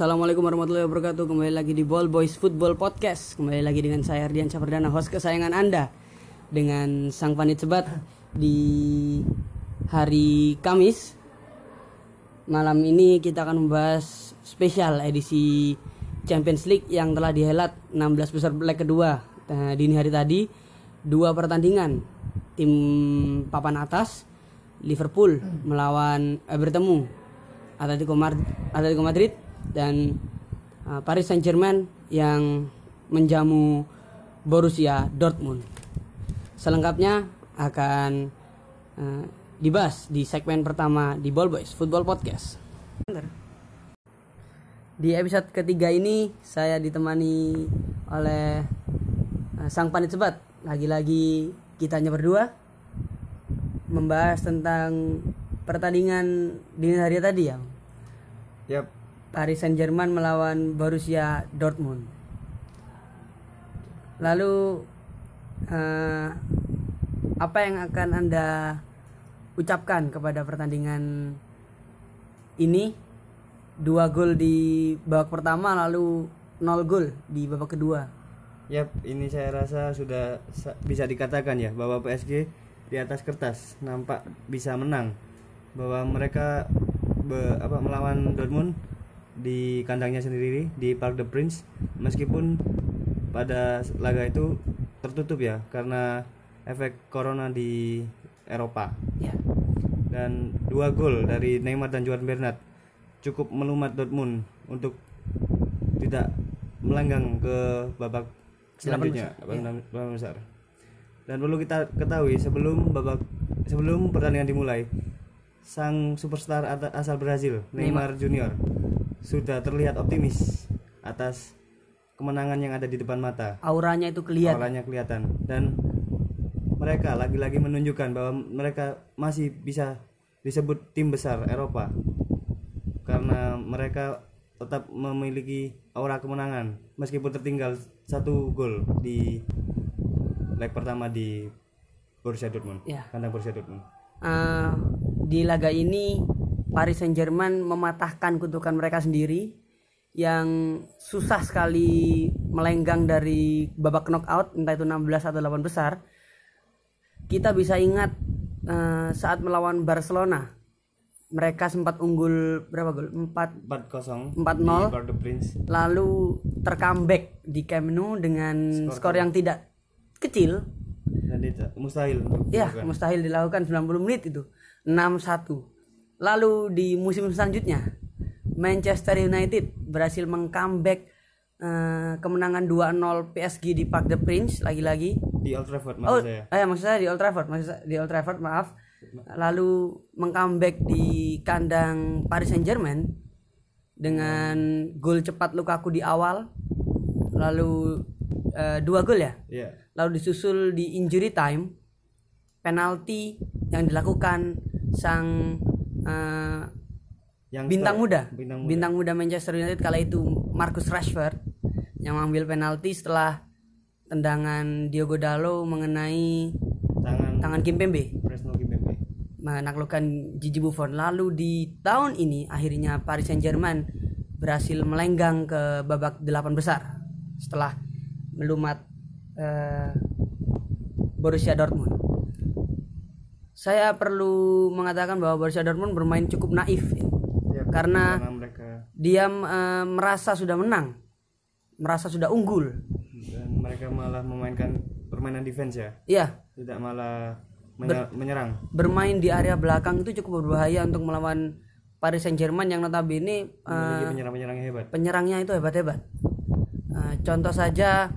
Assalamualaikum warahmatullahi wabarakatuh. Kembali lagi di Ball Boys Football Podcast. Kembali lagi dengan saya Ardian Syafardana Host kesayangan Anda Dengan Sang Panit Sebat Di hari Kamis. Malam ini kita akan membahas spesial edisi Champions League Yang telah dihelat 16 besar leg kedua Nah, Dini hari tadi Dua pertandingan Tim papan atas Liverpool melawan eh, bertemu Atletico, Mar- Atletico Madrid dan uh, Paris Saint-Germain yang menjamu Borussia Dortmund. Selengkapnya akan uh, dibahas di segmen pertama di Ball Boys Football Podcast. Di episode ketiga ini saya ditemani oleh uh, sang panit sebat. Lagi-lagi kita hanya berdua membahas tentang pertandingan dini hari tadi ya. Yap, Paris Saint-Germain melawan Borussia Dortmund. Lalu eh, apa yang akan Anda ucapkan kepada pertandingan ini? Dua gol di babak pertama lalu nol gol di babak kedua. yap, ini saya rasa sudah sa- bisa dikatakan ya bahwa PSG di atas kertas nampak bisa menang. Bahwa mereka be- apa melawan Dortmund di kandangnya sendiri di Parc des Princes meskipun pada laga itu tertutup ya karena efek corona di Eropa. Ya. dan dua gol dari Neymar dan Juan Bernat cukup melumat Dortmund untuk tidak melenggang ke babak selanjutnya babak enam- babak besar. Dan perlu kita ketahui sebelum babak sebelum pertandingan dimulai sang superstar asal Brazil Neymar Junior sudah terlihat optimis atas kemenangan yang ada di depan mata. Auranya itu kelihatan. Auranya kelihatan. Dan mereka lagi-lagi menunjukkan bahwa mereka masih bisa disebut tim besar Eropa karena mereka tetap memiliki aura kemenangan meskipun tertinggal satu gol di leg pertama di Borussia Dortmund Ya. kandang Borussia Dortmund Eh, di laga ini Paris Saint-Germain mematahkan kutukan mereka sendiri yang susah sekali melenggang dari babak knockout entah itu 16 atau 8 besar. Kita bisa ingat eh, saat melawan Barcelona mereka sempat unggul berapa gol? 4 4-0 4-0. di Parc des Princes lalu tercomeback di Camp Nou dengan skor yang tidak kecil dan itu mustahil Ya, dilakukan. mustahil dilakukan 90 menit itu. 6-1. Lalu di musim selanjutnya Manchester United berhasil mengcomeback eh, kemenangan 2-0 PSG di Parc des Princes lagi-lagi. di Old Trafford Oh, maksud saya eh maksud saya di Old Trafford, maksud saya di Old Trafford, maaf. Lalu mengcomeback di kandang Paris Saint-Germain dengan gol cepat Lukaku di awal. Lalu eh, dua gol ya? Iya. lalu disusul di injury time penalti yang dilakukan sang eh, yang bintang muda bintang muda bintang muda Manchester United kala itu Marcus Rashford yang mengambil penalti setelah tendangan Diogo Dalot mengenai tangan tangan Kimpembe menaklukkan Gigi Buffon. Lalu di tahun ini akhirnya Paris Saint-Germain berhasil melenggang ke babak delapan besar setelah melumat eh, Borussia Dortmund. Saya perlu mengatakan bahwa Borussia Dortmund bermain cukup naif ya. Ya, karena karena mereka dia eh, merasa sudah menang merasa sudah unggul. Dan mereka malah memainkan permainan defense ya? Ya tidak malah menye- menyerang. bermain di area belakang itu cukup berbahaya untuk melawan Paris Saint-Germain yang notabene memiliki penyerang-penyerang hebat. penyerangnya itu hebat-hebat. Eh, contoh saja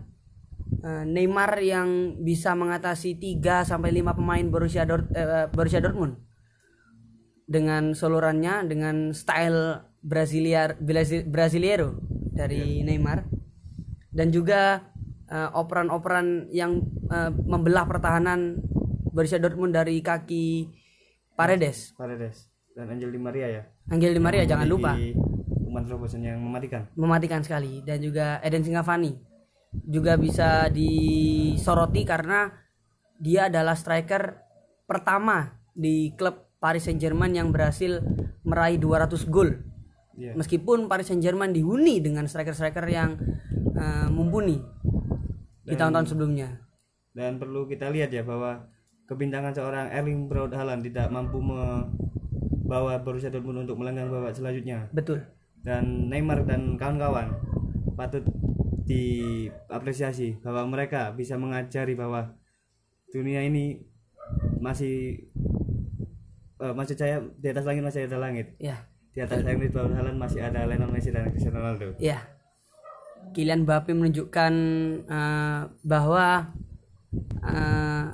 eh, Neymar yang bisa mengatasi 3 sampai 5 pemain Borussia Dort eh, Borussia Dortmund. Dengan solurannya dengan style Brasiliar Brasi- Brasileiro dari Neymar. Dan juga operan-operan yang eh, membelah pertahanan Borussia Dortmund dari kaki Paredes. Paredes dan Angel Di Maria ya Angel Di Maria jangan lupa Di Uman Robertson yang mematikan mematikan sekali dan juga Eden Singavani juga bisa disoroti karena dia adalah striker pertama di klub Paris Saint-Germain yang berhasil meraih 200 gol. Iya. Meskipun Paris Saint-Germain dihuni dengan striker-striker yang eh, mumpuni di tahun-tahun sebelumnya. Dan perlu kita lihat ya bahwa kebintangan seorang Erling Braut Haaland tidak mampu membawa Borussia Dortmund untuk melenggang babak selanjutnya. Betul. Dan Neymar dan kawan-kawan patut diapresiasi bahwa mereka bisa mengajari bahwa dunia ini masih eh, maksud saya di atas langit masih ada langit. Ya. Di atas langit Braut Haaland masih ada Lionel Messi dan Cristiano Ronaldo. Ya. Kylian Mbappe menunjukkan eh, bahwa eh,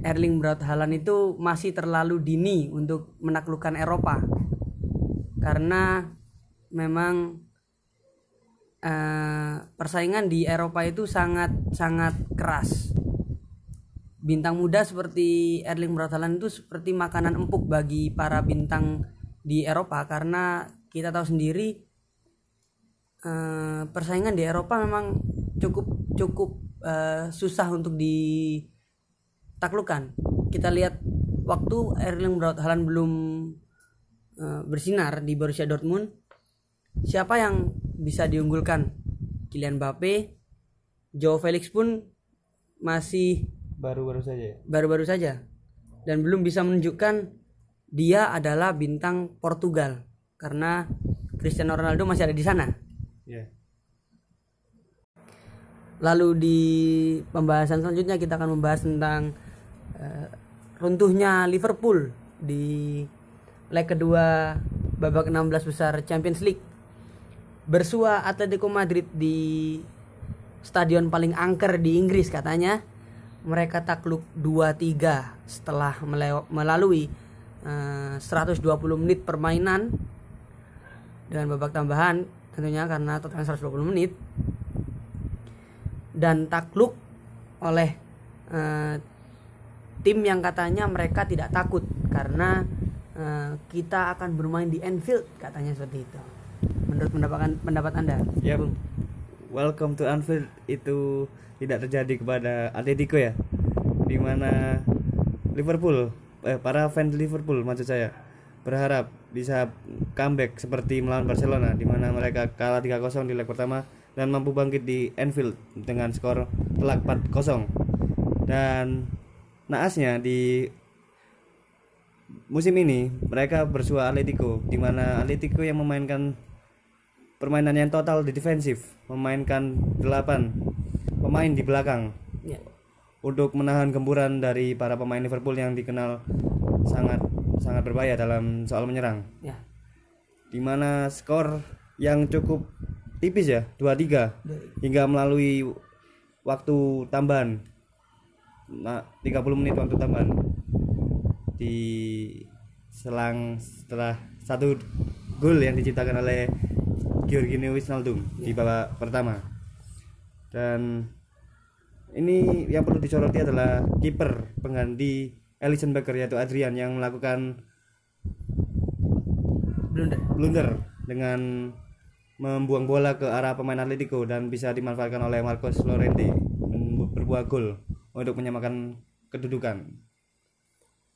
Erling Braut Haaland itu masih terlalu dini untuk menaklukkan Eropa. Karena memang eh, persaingan di Eropa itu sangat sangat keras. Bintang muda seperti Erling Braut Haaland itu seperti makanan empuk bagi para bintang di Eropa karena kita tahu sendiri eh, persaingan di Eropa memang cukup cukup eh, susah untuk ditaklukkan. Kita lihat waktu Erling Braut Haaland belum eh, bersinar di Borussia Dortmund, siapa yang bisa diunggulkan? Kylian Mbappe, Joe Felix pun masih Baru-baru saja ya. baru-baru saja dan belum bisa menunjukkan dia adalah bintang Portugal karena Cristiano Ronaldo masih ada di sana. Ya. Lalu di pembahasan selanjutnya kita akan membahas tentang runtuhnya Liverpool di leg kedua babak 16 besar Champions League. Bersua Atletico Madrid di stadion paling angker di Inggris katanya. Mereka takluk 2-3 setelah melalui eh, 120 menit permainan dengan babak tambahan tentunya karena totalnya 120 menit dan takluk oleh eh, tim yang katanya mereka tidak takut karena eh, kita akan bermain di Anfield katanya seperti itu. Menurut pendapat pendapat Anda? Ya, Bung? welcome to Anfield itu tidak terjadi kepada Atletico ya, di mana Liverpool, eh, para fans Liverpool maksud saya berharap bisa comeback seperti melawan Barcelona, di mana mereka kalah 3-0 di leg pertama dan mampu bangkit di Anfield dengan skor telak 4-0. Dan naasnya di musim ini mereka bersua Atletico, di mana Atletico yang memainkan permainan yang total di defensif memainkan 8 pemain di belakang Ya. untuk menahan gempuran dari para pemain Liverpool yang dikenal sangat sangat berbahaya dalam soal menyerang Ya. di mana skor yang cukup tipis ya 2-3 hingga melalui waktu tambahan nah, 30 menit waktu tambahan. Di selang setelah satu gol yang diciptakan oleh Georginio Wijnaldum di babak pertama. Dan ini yang perlu disoroti adalah kiper pengganti Alisson Becker yaitu Adrian yang melakukan Blunder. blunder dengan membuang bola ke arah pemain Atletico dan bisa dimanfaatkan oleh Marcos Llorente berbuah gol untuk menyamakan kedudukan.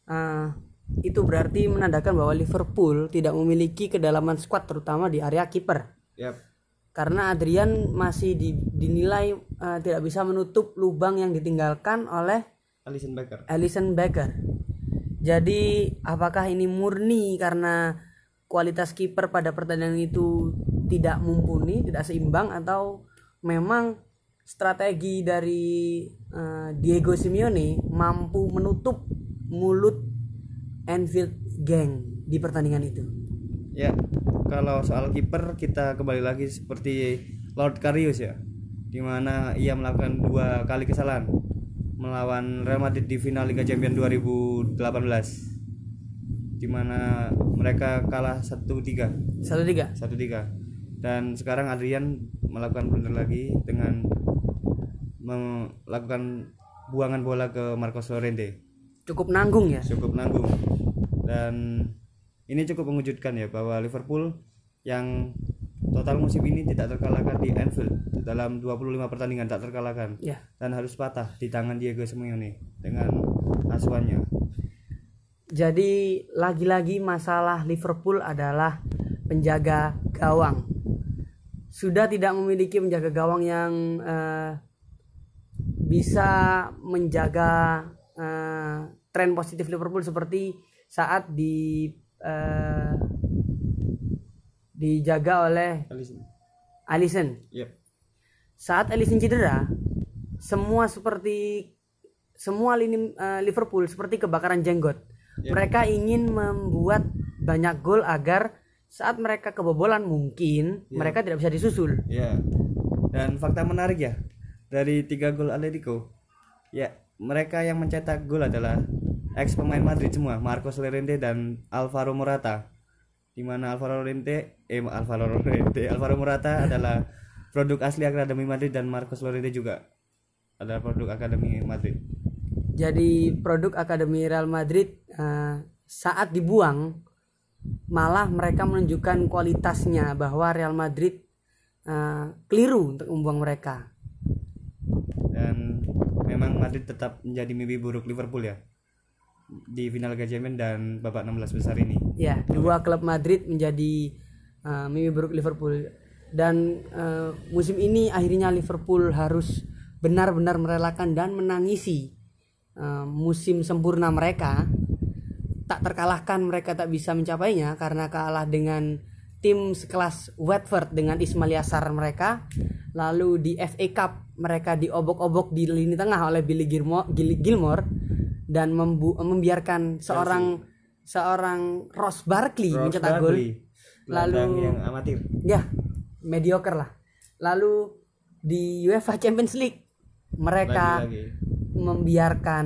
Ah, itu berarti menandakan bahwa Liverpool tidak memiliki kedalaman squad terutama di area kiper. Yap. Karena Adrian masih di- dinilai eh, tidak bisa menutup lubang yang ditinggalkan oleh Alisson Becker. Alisson Becker. Jadi apakah ini murni karena kualitas kiper pada pertandingan itu tidak mumpuni, tidak seimbang atau memang strategi dari eh, Diego Simeone mampu menutup mulut Anfield Gang di pertandingan itu? Ya, kalau soal kiper kita kembali lagi seperti Lord Karius ya, di mana ia melakukan dua kali kesalahan melawan Real Madrid di final Liga Champions 2018, di mana mereka kalah 1-3. Satu tiga. 1-3 dan sekarang Adrian melakukan blunder lagi dengan melakukan buangan bola ke Marcos Llorente Cukup nanggung ya. cukup nanggung dan ini cukup mengejutkan ya bahwa Liverpool yang total musim ini tidak terkalahkan di Anfield dalam 25 pertandingan tak terkalahkan Ya. dan harus patah di tangan Diego Simeone dengan asuhannya. Jadi lagi-lagi masalah Liverpool adalah penjaga gawang. Sudah tidak memiliki penjaga gawang yang eh, bisa menjaga eh, tren positif Liverpool seperti saat di eh, dijaga oleh Alisson. Alisson. Yep. Saat Alisson cedera, semua seperti semua lini eh, Liverpool seperti kebakaran jenggot. Mereka ingin membuat banyak gol agar saat mereka kebobolan mungkin mereka tidak bisa disusul. Ya. Dan fakta menarik ya dari tiga gol Atletico, ya mereka yang mencetak gol adalah ex pemain Madrid semua, Marcos Llorente dan Alvaro Morata. Di mana Alvaro Llorente, eh Alvaro Llorente, Alvaro Morata adalah produk asli Akademi Madrid dan Marcos Llorente juga adalah produk Akademi Madrid. Jadi produk Akademi Real Madrid eh, saat dibuang malah mereka menunjukkan kualitasnya bahwa Real Madrid eh, keliru untuk membuang mereka. Dan memang Madrid tetap menjadi mimpi buruk Liverpool ya di final Liga Champions dan babak 16 besar ini. Ya, dua klub Madrid menjadi uh, mimpi buruk Liverpool dan uh, musim ini akhirnya Liverpool harus benar-benar merelakan dan menangisi uh, musim sempurna mereka. Tak terkalahkan mereka tak bisa mencapainya karena kalah dengan tim sekelas Watford dengan Ismail Yassar mereka. Lalu di FA Cup mereka diobok-obok di lini tengah oleh Billy Gilmore, Gilmore dan membu- membiarkan seorang seorang Ross Barkley Ross mencetak gol. Lalu yang amatir. ya mediocre lah. Lalu di UEFA Champions League mereka Lagi-lagi membiarkan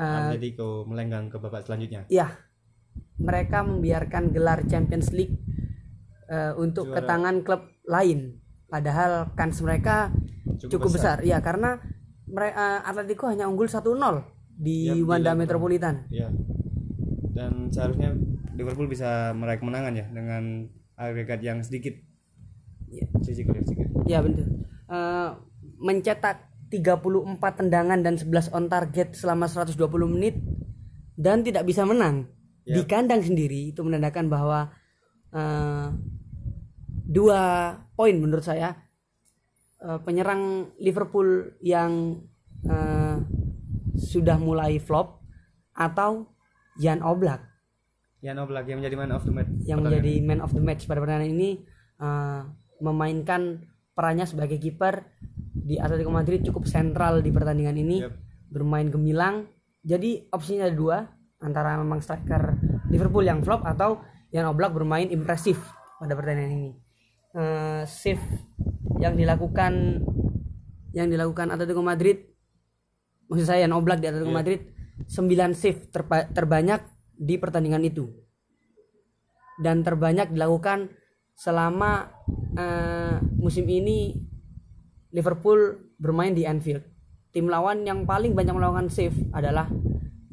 eh, Atletico melenggang ke babak selanjutnya. ya mereka membiarkan gelar Champions League eh, untuk ke tangan klub lain. Padahal kans mereka cukup, besar. ya karena mereka Atletico hanya unggul 1-0 di Wanda Metropolitan. Ya. Dan seharusnya Liverpool bisa meraih kemenangan ya dengan agregat yang sedikit. Ya. Sedikit. Ya betul. Eh, mencetak 34 tendangan dan 11 on target selama 120 menit dan tidak bisa menang di kandang sendiri itu menandakan bahwa eh, dua poin menurut saya Eh, penyerang Liverpool yang eh, sudah mulai flop atau Jan Oblak Jan Oblak yang menjadi man of the match. yang menjadi man of the match pada pertandingan ini eh, memainkan perannya sebagai kiper di Atletico Madrid cukup sentral di pertandingan ini Yep. bermain gemilang jadi opsinya ada dua antara memang striker Liverpool yang flop atau Jan Oblak bermain impresif pada pertandingan ini Eh, save yang dilakukan yang dilakukan Atletico Madrid maksud saya Jan Oblak di Atletico Madrid 9 save terpa- terbanyak di pertandingan itu dan terbanyak dilakukan selama eh, musim ini Liverpool bermain di Anfield. Tim lawan yang paling banyak melakukan save adalah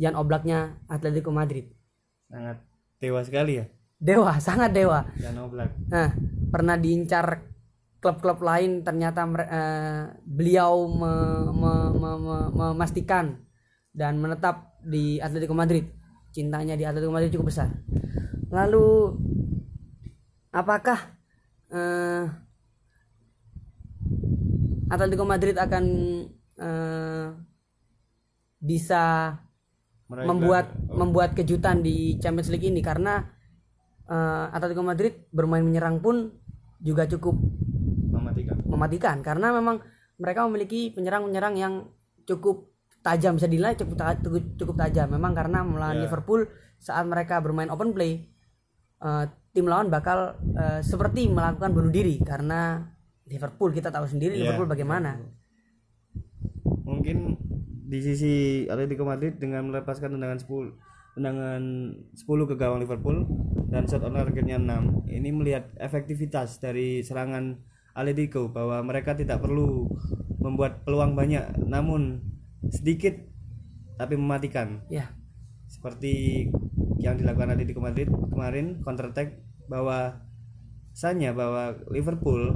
Jan Oblaknya Atletico Madrid. sangat dewa sekali ya. Dewa, sangat dewa. Jan Oblak. Nah, pernah diincar klub-klub lain ternyata eh, beliau me- me- me- me- memastikan dan menetap di Atletico Madrid. Cintanya di Atletico Madrid cukup besar. Lalu apakah eh, Atletico Madrid akan eh, bisa Meraih membuat gelar. membuat kejutan di Champions League ini karena eh, Atletico Madrid bermain menyerang pun juga cukup mematikan. mematikan karena memang mereka memiliki penyerang-penyerang yang cukup tajam bisa dinilai cukup ta- cukup, cukup tajam memang karena melawan Liverpool saat mereka bermain open play eh, tim lawan bakal eh, seperti melakukan bunuh diri karena Liverpool kita tahu sendiri Iya. Liverpool bagaimana Mungkin di sisi Atletico Madrid dengan melepaskan tendangan 10 tendangan 10 ke gawang Liverpool dan shot on targetnya 6 ini melihat efektivitas dari serangan Atletico bahwa mereka tidak perlu membuat peluang banyak namun sedikit tapi mematikan. Ya. Seperti yang dilakukan Atletico Madrid kemarin counter attack bahwa kesannya bahwa Liverpool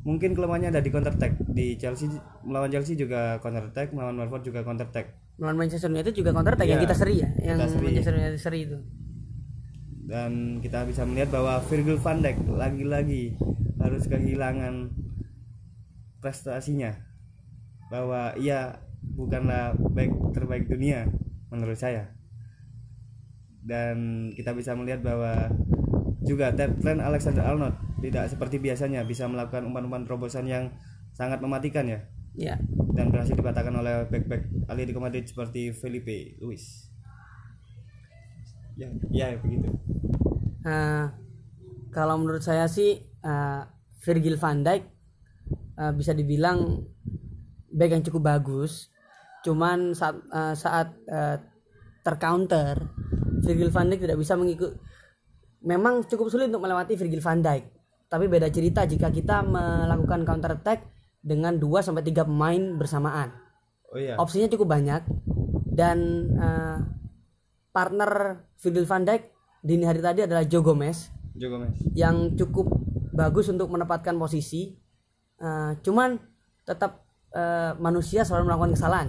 mungkin kelemahannya ada di counter attack. Di Chelsea melawan Chelsea juga counter attack melawan Watford juga counter attack. Melawan Manchester United juga counter attack yang Iya, kita seri ya yang seri. Manchester United seri itu. Dan kita bisa melihat bahwa Virgil van Dijk lagi-lagi harus kehilangan prestasinya. Bahwa ia bukanlah baik terbaik dunia menurut saya. Dan kita bisa melihat bahwa juga Trent Alexander Arnold tidak seperti biasanya bisa melakukan umpan-umpan terobosan yang sangat mematikan ya ya dan berhasil dipatahkan oleh back-back Atletico Madrid seperti Felipe Luis ya ya begitu Nah, kalau menurut saya sih eh, Virgil van Dijk eh, bisa dibilang back yang cukup bagus. Cuman saat eh, saat eh, tercounter Virgil van Dijk tidak bisa mengikut. Memang cukup sulit untuk melewati Virgil van Dijk. Tapi beda cerita jika kita melakukan counter attack dengan 2 sampai 3 pemain bersamaan. Oh iya. Opsinya cukup banyak. Dan eh, partner Virgil van Dijk dini hari tadi adalah Joe Gomez Joe Gomez. yang cukup bagus untuk menempatkan posisi. Eh, cuman tetap eh, manusia selalu melakukan kesalahan.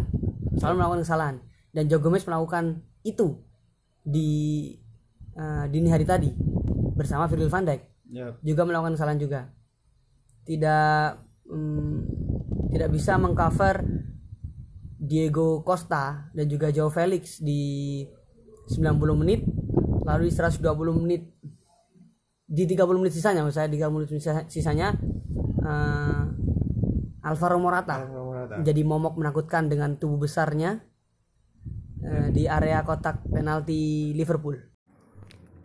Selalu melakukan kesalahan. Dan Joe Gomez melakukan itu di eh, dini hari tadi bersama Virgil van Dijk ya juga melakukan kesalahan juga tidak mm, tidak bisa mengcover Diego Costa dan juga Joe Felix di 90 menit lalu di 120 menit di 30 menit sisanya maksud saya di 30 menit sisa- sisanya eh, Alvaro Morata Morata. jadi momok menakutkan dengan tubuh besarnya eh, di area kotak penalti Liverpool.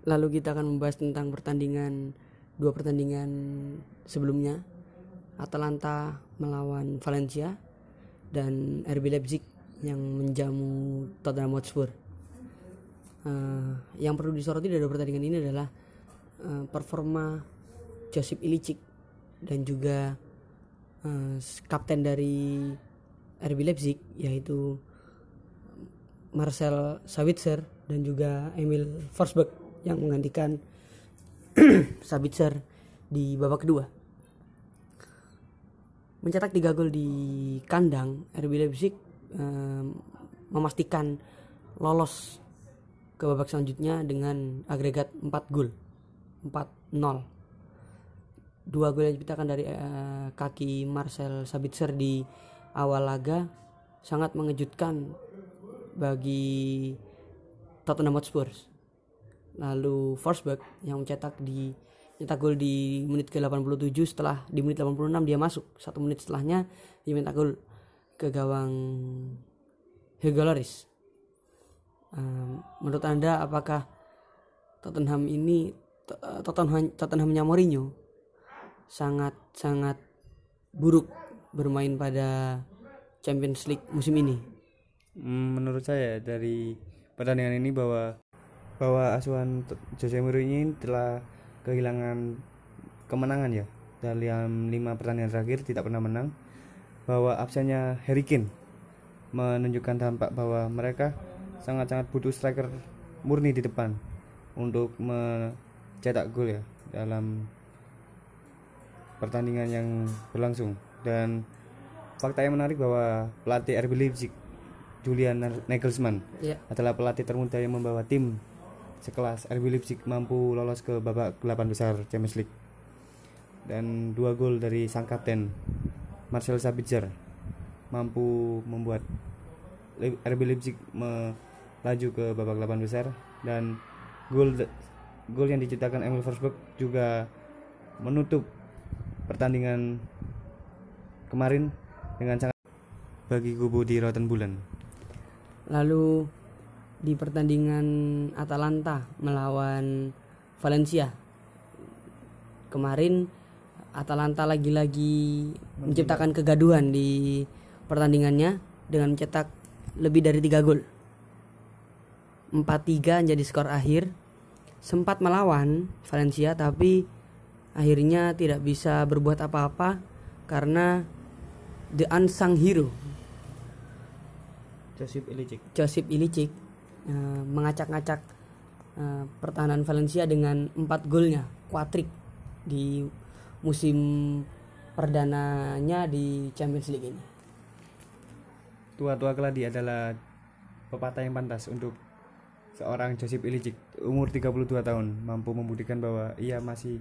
Lalu kita akan membahas tentang pertandingan dua pertandingan sebelumnya. Atalanta melawan Valencia dan RB Leipzig yang menjamu Tottenham Hotspur. Eh, yang perlu disoroti dari pertandingan ini adalah eh, performa Josip Ilicic dan juga eh, kapten dari RB Leipzig yaitu Marcel Sabitzer dan juga Emil Forsberg yang menggantikan Sabitzer di babak kedua. Mencetak tiga gol di kandang, RB Leipzig eh, memastikan lolos ke babak selanjutnya dengan agregat 4 gol. 4-0. Dua gol yang diciptakan dari eh, kaki Marcel Sabitzer di awal laga sangat mengejutkan bagi Tottenham Hotspur. Lalu Forsberg yang mencetak di nyetak gol di menit ke-87 setelah di menit 86 dia masuk. Satu menit setelahnya dia mencetak gol ke gawang Hugo Lloris. Ehm, menurut Anda apakah Tottenham ini eh, Tottenham Tottenhamnya Mourinho sangat sangat buruk bermain pada Champions League musim ini? Hmm, menurut saya dari pertandingan ini bahwa bahwa asuhan Jose Mourinho ini telah kehilangan kemenangan ya. Dalam lima pertandingan terakhir tidak pernah menang. Bahwa absennya Harry Kane menunjukkan tampak bahwa mereka sangat-sangat butuh striker murni di depan untuk mencetak gol ya dalam pertandingan yang berlangsung. Dan fakta yang menarik bahwa pelatih RB Leipzig Julian Nagelsmann Ya, adalah pelatih termuda yang membawa tim sekelas RB Leipzig mampu lolos ke babak 8 besar Champions League dan dua gol dari sang kapten Marcel Sabitzer mampu membuat RB Leipzig melaju ke babak 8 besar dan gol gol yang diciptakan Emil Forsberg juga menutup pertandingan kemarin dengan sangat bagi kubu di Rotten Bulan. lalu di pertandingan Atalanta melawan Valencia. Kemarin Atalanta lagi-lagi menciptakan kegaduhan di pertandingannya dengan mencetak lebih dari tiga gol. 4-3 menjadi skor akhir. Sempat melawan Valencia tapi akhirnya tidak bisa berbuat apa-apa karena the unsung hero. Josip Ilicic. Josip Ilicic eh, mengacak-ngacak eh, pertahanan Valencia dengan empat golnya, kuatrik di musim perdananya di Champions League ini? Tua-tua keladi adalah pepatah yang pantas untuk seorang Josip Ilicic umur 32 tahun mampu membuktikan bahwa ia masih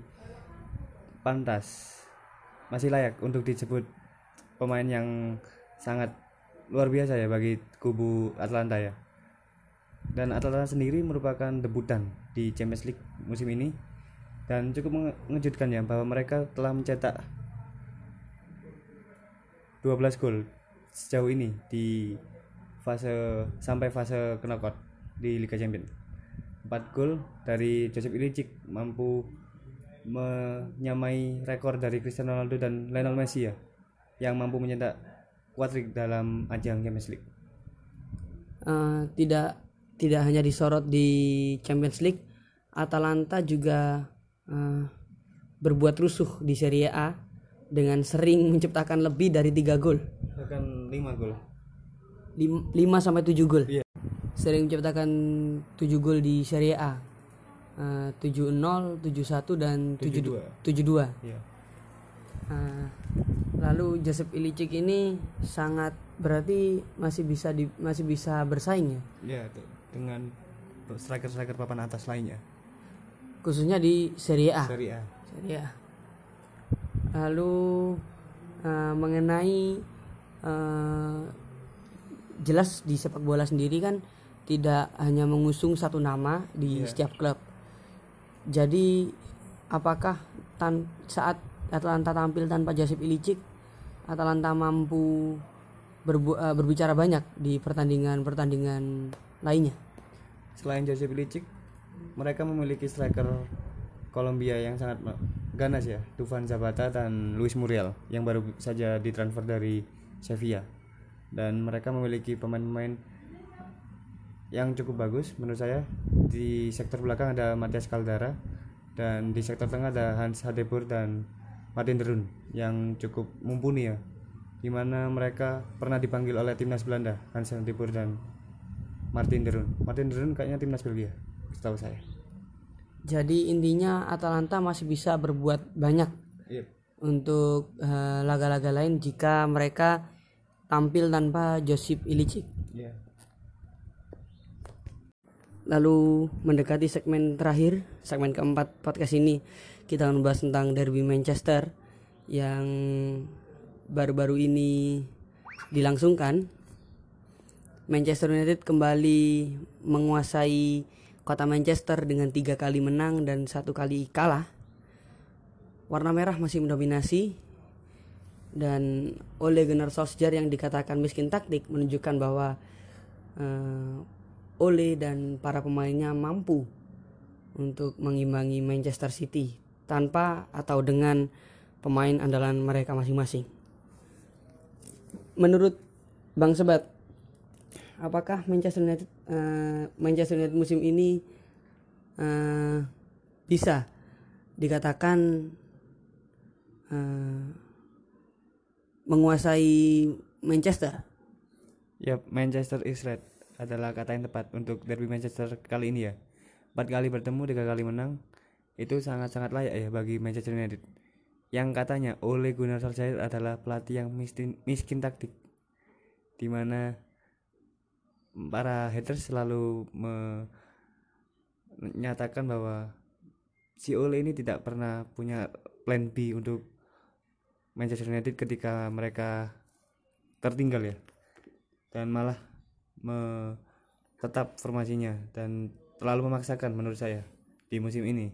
pantas masih layak untuk disebut pemain yang sangat luar biasa ya bagi kubu Atlanta ya dan Atlanta sendiri merupakan debutan di Champions League musim ini dan cukup mengejutkan ya bahwa mereka telah mencetak 12 gol sejauh ini di fase sampai fase knockout di Liga Champions 4 gol dari Joseph Ilicic mampu menyamai rekor dari Cristiano Ronaldo dan Lionel Messi ya yang mampu mencetak kuatrik dalam ajang Champions League. Uh, tidak tidak hanya disorot di Champions League, Atalanta juga uh, berbuat rusuh di Serie A dengan sering menciptakan lebih dari tiga gol. Bahkan 5 gol. 5 sampai 7 gol. Iya. Sering menciptakan 7 gol di Serie A. Uh, 7-0, 7-1 dan 7-2. 7-2. Iya. Uh, lalu Joseph Ilicic ini sangat berarti masih bisa di, masih bisa bersaing ya? Iya, dengan striker-striker papan atas lainnya. Khususnya di Serie A. Serie A. Serie A lalu uh, mengenai uh, jelas di sepak bola sendiri kan tidak hanya mengusung satu nama di yeah. setiap klub jadi apakah tan saat Atlanta tampil tanpa Josip Ilicic Atlanta mampu berbu uh, berbicara banyak di pertandingan-pertandingan lainnya selain Josip Ilicic mereka memiliki striker Kolombia yang sangat ganas ya Dufan Zapata dan Luis Muriel yang baru saja ditransfer dari Sevilla. Dan mereka memiliki pemain-pemain yang cukup bagus menurut saya. Di sektor belakang ada Matias Caldara dan di sektor tengah ada Hans Hadebur dan Martin Derun yang cukup mumpuni ya di mana mereka pernah dipanggil oleh timnas Belanda Hans Hadebur dan Martin Derun Martin Derun kayaknya timnas Belgia setahu saya jadi intinya Atalanta masih bisa berbuat banyak yep. untuk eh, laga-laga uh, lain jika mereka tampil tanpa Josip Ilicic. Yeah. Lalu mendekati segmen terakhir, segmen keempat podcast ini kita akan membahas tentang derby Manchester yang baru-baru ini dilangsungkan. Manchester United kembali menguasai kota Manchester dengan tiga kali menang dan satu kali kalah. Warna merah masih mendominasi dan oleh Gunnar Solskjaer yang dikatakan miskin taktik menunjukkan bahwa uh, Ole dan para pemainnya mampu untuk mengimbangi Manchester City tanpa atau dengan pemain andalan mereka masing-masing. Menurut Bang Sebat, apakah Manchester United uh, Manchester United musim ini uh, bisa dikatakan uh, menguasai Manchester? Ya, Manchester is red adalah kata yang tepat untuk derby Manchester kali ini ya. Empat kali bertemu, tiga kali menang, itu sangat-sangat layak ya bagi Manchester United. Yang katanya oleh Gunnar Solskjaer adalah pelatih yang miskin, miskin taktik, di mana para haters selalu menyatakan bahwa si Ole ini tidak pernah punya plan B untuk Manchester United ketika mereka tertinggal ya. Dan malah me tetap formasinya dan terlalu memaksakan menurut saya di musim ini.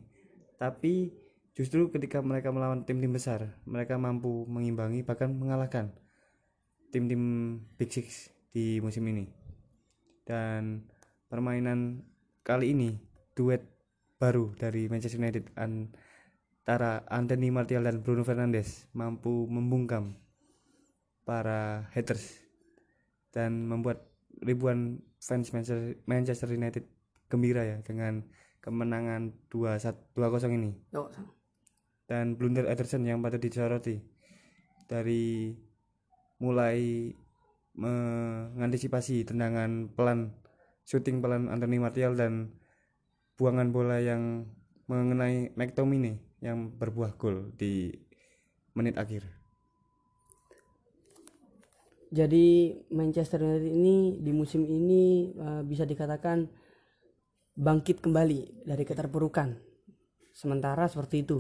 Tapi justru ketika mereka melawan tim-tim besar mereka mampu mengimbangi bahkan mengalahkan tim-tim Big Six di musim ini dan permainan kali ini duet baru dari Manchester United antara Anthony Martial dan Bruno Fernandes mampu membungkam para haters dan membuat ribuan fans Manchester United gembira ya dengan kemenangan 2-0 ini. Dan blunder Ederson yang patut disoroti dari mulai mengantisipasi tendangan pelan shooting pelan Anthony Martial dan buangan bola yang mengenai McTominay yang berbuah gol di menit akhir. Jadi Manchester United ini di musim ini uh, bisa dikatakan bangkit kembali dari keterpurukan. Sementara seperti itu.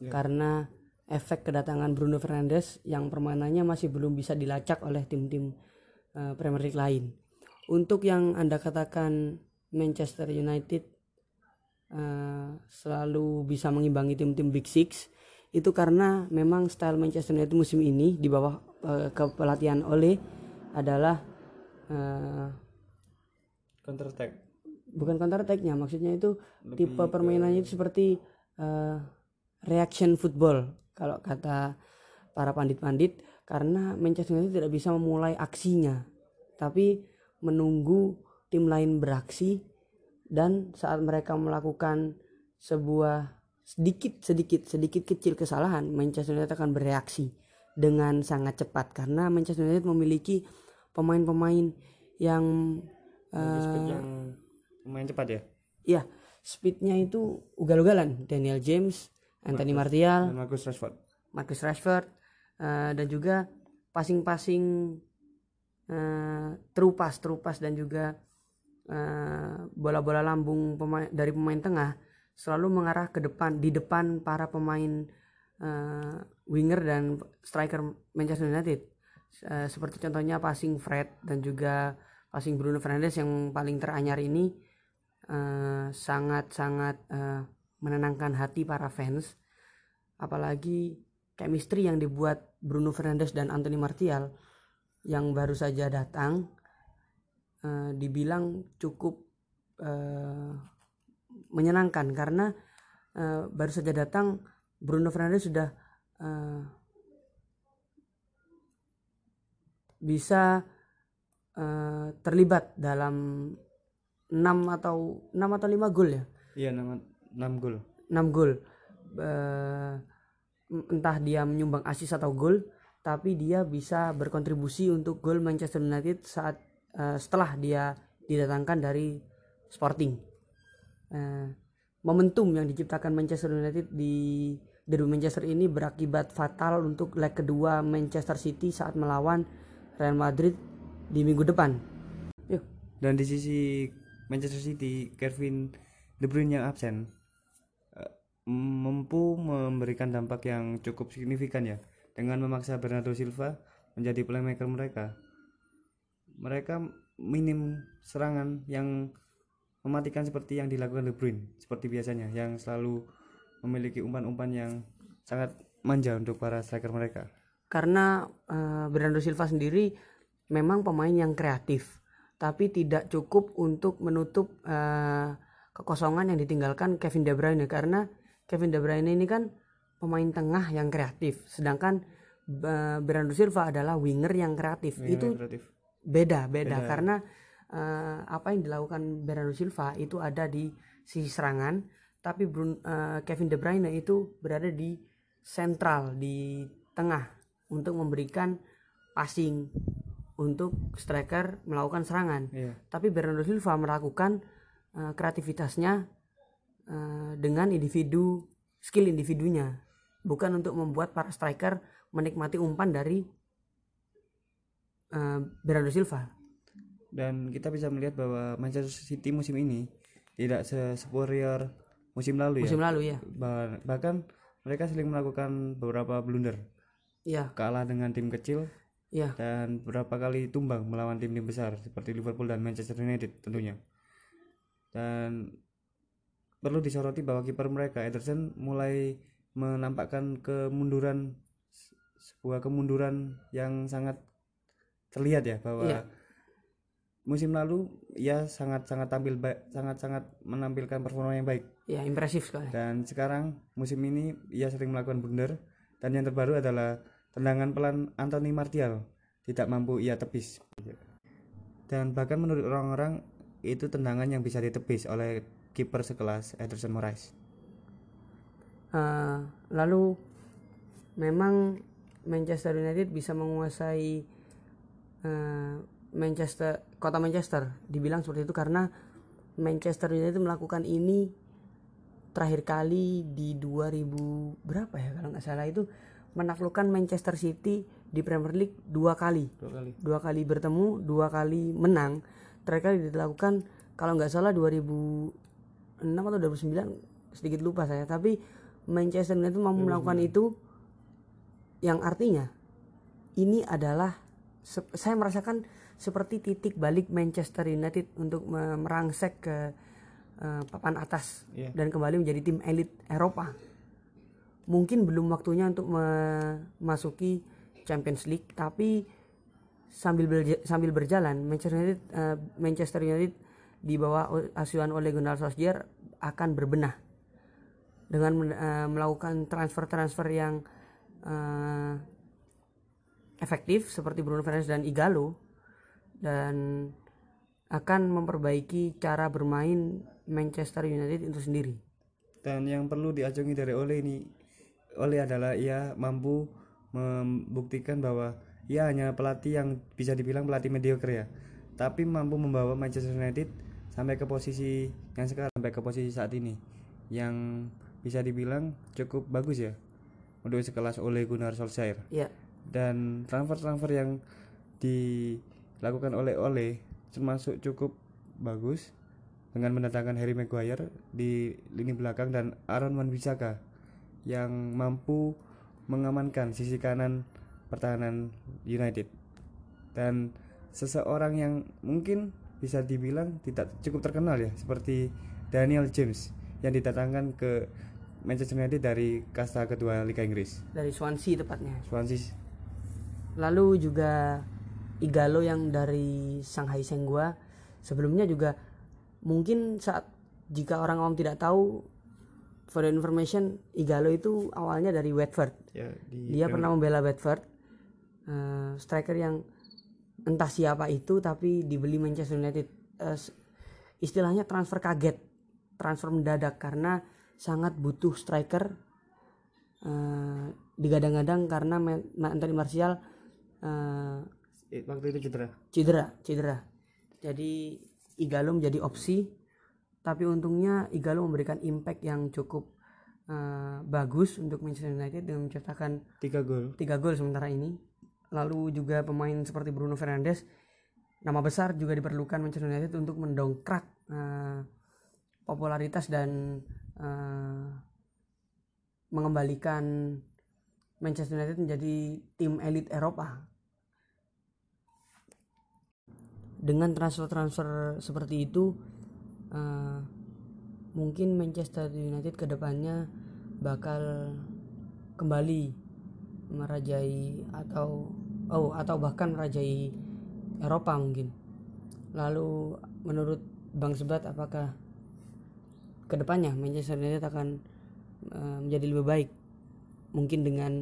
Ya. Karena efek kedatangan Bruno Fernandes yang permainannya masih belum bisa dilacak oleh tim-tim uh, Premier League lain. Untuk yang Anda katakan Manchester United uh, selalu bisa mengimbangi tim-tim Big Six itu karena memang style Manchester United musim ini di bawah uh, kepelatihan oleh adalah uh, counter attack bukan counter attacknya maksudnya itu Lebih tipe permainannya itu seperti uh, reaction football kalau kata para pandit-pandit karena Manchester United tidak bisa memulai aksinya tapi menunggu tim lain beraksi dan saat mereka melakukan sebuah sedikit sedikit sedikit kecil kesalahan Manchester United akan bereaksi dengan sangat cepat. Karena Manchester United memiliki pemain-pemain yang uh, yang pemain cepat ya? Iya speednya itu ugal-ugalan. Daniel James Anthony Marcus, Martial. Marcus Rashford. Marcus Rashford. Uh, dan juga passing-passing uh, terupas terupas dan juga bola-bola uh, lambung pemain dari pemain tengah selalu mengarah ke depan di depan para pemain uh, winger dan striker Manchester United. Uh, seperti contohnya passing Fred dan juga passing Bruno Fernandes yang paling teranyar ini sangat-sangat uh, uh, menenangkan hati para fans apalagi chemistry yang dibuat Bruno Fernandes dan Anthony Martial yang baru saja datang uh, dibilang cukup uh, menyenangkan karena uh, baru saja datang Bruno Fernandes sudah uh, bisa uh, terlibat dalam 6 atau 6 atau 5 gol ya. Iya, 6 6 gol. 6 gol. Uh, entah dia menyumbang asis atau gol, tapi dia bisa berkontribusi untuk gol Manchester United saat uh, setelah dia didatangkan dari Sporting. Uh, momentum yang diciptakan Manchester United di derby Manchester ini berakibat fatal untuk leg kedua Manchester City saat melawan Real Madrid di minggu depan. Yuk. Dan di sisi Manchester City, Kevin De Bruyne yang absen mampu memberikan dampak yang cukup signifikan ya dengan memaksa Bernardo Silva menjadi playmaker mereka. Mereka minim serangan yang mematikan seperti yang dilakukan De Bruyne seperti biasanya yang selalu memiliki umpan-umpan yang sangat manja untuk para striker mereka. Karena uh, Bernardo Silva sendiri memang pemain yang kreatif, tapi tidak cukup untuk menutup uh, kekosongan yang ditinggalkan Kevin De Bruyne karena Kevin De Bruyne ini kan pemain tengah yang kreatif, sedangkan uh, Bernardo Silva adalah winger yang kreatif. Winger itu kreatif. beda, beda beda karena uh, apa yang dilakukan Bernardo Silva itu ada di sisi serangan tapi Brun, uh, Kevin De Bruyne itu berada di sentral di tengah untuk memberikan passing untuk striker melakukan serangan. Yeah. Tapi Bernardo Silva melakukan uh, kreativitasnya uh, dengan individu skill individunya, bukan untuk membuat para striker menikmati umpan dari uh, Bernardo Silva. Dan kita bisa melihat bahwa Manchester City musim ini tidak superior musim lalu musim ya. lalu ya. Bah bahkan mereka sering melakukan beberapa blunder. Iya. Kalah dengan tim kecil. Iya. Dan beberapa kali tumbang melawan tim-tim besar seperti Liverpool dan Manchester United tentunya. Dan perlu disoroti bahwa kiper mereka Ederson mulai menampakkan kemunduran sebuah kemunduran yang sangat terlihat ya bahwa iya. musim lalu ia sangat sangat tampil baik sangat sangat menampilkan performa yang baik. Ya impresif sekali. Dan sekarang musim ini ia sering melakukan blunder. Dan yang terbaru adalah tendangan pelan Anthony Martial. Tidak mampu ia tepis. Dan bahkan menurut orang-orang itu tendangan yang bisa ditepis oleh kiper sekelas Ederson Moraes? Uh, lalu memang Manchester United bisa menguasai uh, Manchester kota Manchester dibilang seperti itu karena Manchester United melakukan ini terakhir kali di 2000 berapa ya kalau nggak salah itu menaklukkan Manchester City di Premier League dua kali. Dua kali. Dua kali bertemu dua kali menang terakhir kali dilakukan kalau nggak salah 2006 atau 2009 sedikit lupa saya. Tapi Manchester United mampu melakukan itu yang artinya ini adalah saya merasakan seperti titik balik Manchester United untuk me- merangsek ke eh, papan atas Iya. dan kembali menjadi tim elit Eropa. Mungkin belum waktunya untuk memasuki Champions League tapi sambil berja- sambil berjalan Manchester United eh, Manchester United di bawah asuhan Ole Gunnar Solskjaer akan berbenah dengan eh, melakukan transfer-transfer yang eh, efektif seperti Bruno Fernandes dan Igalo dan akan memperbaiki cara bermain Manchester United itu sendiri. dan yang perlu diacungi dari Ole ini Ole adalah ia mampu membuktikan bahwa ia hanya pelatih yang bisa dibilang pelatih mediocre ya tapi mampu membawa Manchester United sampai ke posisi yang sekarang sampai ke posisi saat ini. Yang bisa dibilang cukup bagus ya untuk sekelas Ole Gunnar Solskjaer. Ya, dan transfer-transfer yang dilakukan oleh Ole termasuk cukup bagus dengan mendatangkan Harry Maguire di lini belakang dan Aaron Wan-Bissaka yang mampu mengamankan sisi kanan pertahanan United. Dan seseorang yang mungkin bisa dibilang tidak cukup terkenal ya seperti Daniel James yang didatangkan ke Manchester United dari kasta kedua Liga Inggris dari Swansea tepatnya. Swansea Lalu juga Igalo yang dari Shanghai Shenhua sebelumnya juga mungkin saat jika orang awam tidak tahu for the information Igalo itu awalnya dari Watford. ya di Dia pernah membela Watford. eh, striker yang entah siapa itu tapi dibeli Manchester United. S- istilahnya transfer kaget, transfer mendadak karena sangat butuh striker. Eh, digadang-gadang karena Anthony Martial eh, Eh, waktu itu cedera cedera, cedera. Jadi Igalo menjadi opsi, tapi untungnya Igalo memberikan impact yang cukup eh, bagus untuk Manchester United dengan menciptakan tiga gol tiga gol sementara ini. Lalu juga pemain seperti Bruno Fernandes, nama besar juga diperlukan Manchester United untuk mendongkrak eh, popularitas dan eh, mengembalikan Manchester United menjadi tim elit Eropa. Dengan transfer-transfer seperti itu, eh, mungkin Manchester United ke depannya bakal kembali merajai atau oh atau bahkan merajai Eropa mungkin. Lalu menurut Bang Sebat apakah ke depannya Manchester United akan eh, menjadi lebih baik? Mungkin dengan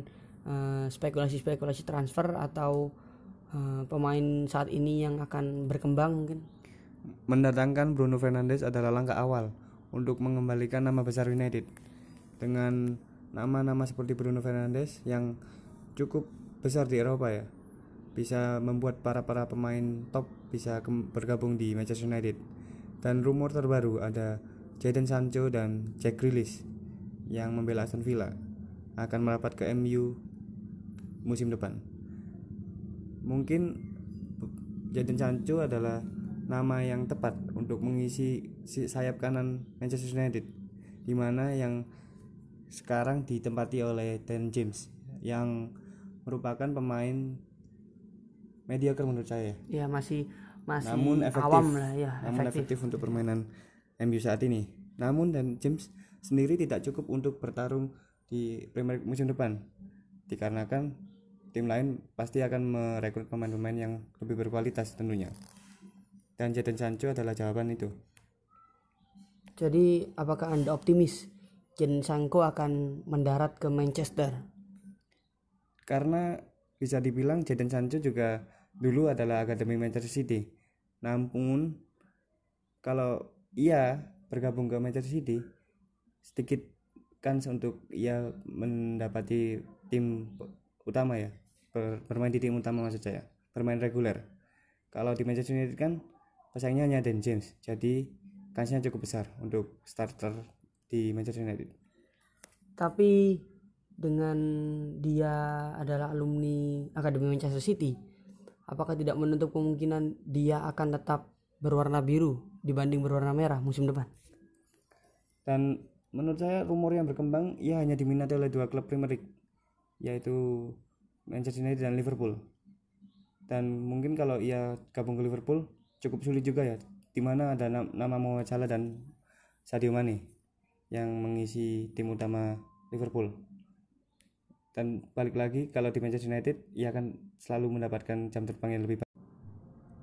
eh, spekulasi-spekulasi transfer atau eh, pemain saat ini yang akan berkembang mungkin? Mendatangkan Bruno Fernandes adalah langkah awal untuk mengembalikan nama besar United. Dengan nama-nama seperti Bruno Fernandes yang cukup besar di Eropa ya. Bisa membuat para para pemain top bisa bergabung di Manchester United. Dan rumor terbaru ada Jadon Sancho dan Jack Grealish yang membela Aston Villa akan merapat ke MU musim depan. Mungkin Jadon Sancho adalah nama yang tepat untuk mengisi si sayap kanan Manchester United di mana yang sekarang ditempati oleh Dan James yang merupakan pemain mediocre menurut saya. Ya masih masih namun efektif. awam lah ya namun efektif. efektif untuk permainan MU saat ini. Namun dan James sendiri tidak cukup untuk bertarung di Premier League musim depan. Dikarenakan tim lain pasti akan merekrut pemain-pemain yang lebih berkualitas tentunya. Dan Jadon Sancho adalah jawaban itu. Jadi apakah anda optimis Jadon Sancho akan mendarat ke Manchester? Karena bisa dibilang Jadon Sancho juga dulu adalah akademi Manchester City. Namun kalau ia bergabung ke Manchester City sedikit kans untuk ia mendapati tim utama ya. Ber- bermain di tim utama maksud saya. Bermain reguler. Kalau di Manchester United kan pesaingnya hanya Dan James. Jadi kansnya cukup besar untuk starter di Manchester United. Tapi dengan dia adalah alumni Akademi Manchester City, apakah tidak menutup kemungkinan dia akan tetap berwarna biru dibanding berwarna merah musim depan? Dan menurut saya rumor yang berkembang ia hanya diminati oleh dua klub Premier League yaitu Manchester United dan Liverpool. Dan mungkin kalau ia gabung ke Liverpool cukup sulit juga ya, di mana ada nam- nama Mohamed Salah dan Sadio Mane yang mengisi tim utama Liverpool. Dan balik lagi kalau di Manchester United ia akan selalu mendapatkan jam terbang yang lebih baik.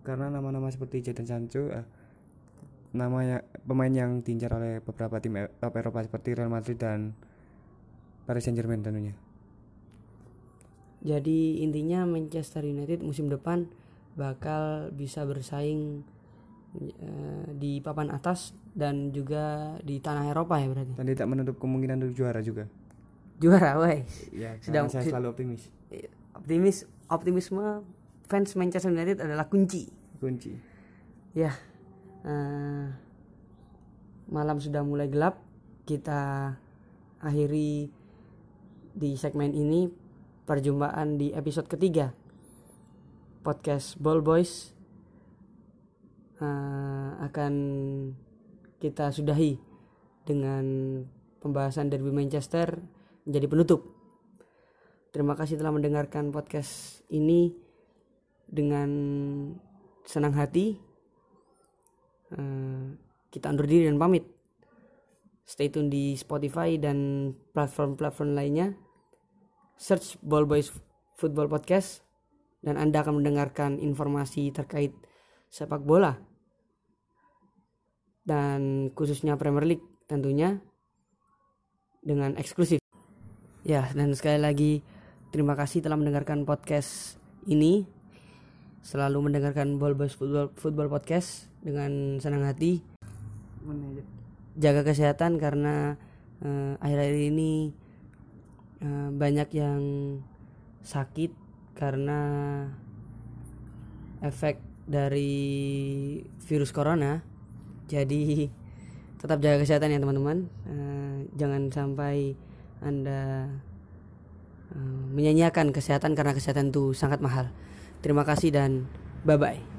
Karena nama-nama seperti Jadon Sancho eh, nama ya, pemain yang diincar oleh beberapa tim e- top Eropa seperti Real Madrid dan Paris Saint-Germain tentunya. Jadi intinya Manchester United musim depan bakal bisa bersaing eh, di papan atas dan juga di tanah Eropa ya berarti. Dan tidak menutup kemungkinan untuk juara juga. Juara, woi. Ya, Sedang- saya selalu optimis. Optimis optimisme fans Manchester United adalah kunci. Kunci. Ya, eh, malam sudah mulai gelap. Kita akhiri di segmen ini perjumpaan di episode ketiga podcast Ball Boys eh, akan kita sudahi dengan pembahasan derby Manchester menjadi penutup. Terima kasih telah mendengarkan podcast ini dengan senang hati. Eh, kita undur diri dan pamit. Stay tune di Spotify dan platform-platform lainnya. Search Ball Boys Football Podcast dan Anda akan mendengarkan informasi terkait sepak bola dan khususnya Premier League tentunya dengan eksklusif. Ya, dan sekali lagi terima kasih telah mendengarkan podcast ini. Selalu mendengarkan Ball Boys Football, Football Podcast dengan senang hati. Jaga kesehatan karena eh, akhir-akhir ini eh, banyak yang sakit karena efek dari virus corona. Jadi tetap jaga kesehatan ya teman-teman. Eh, jangan sampai anda eh, menyanyiakan kesehatan karena kesehatan itu sangat mahal. Terima kasih dan bye bye.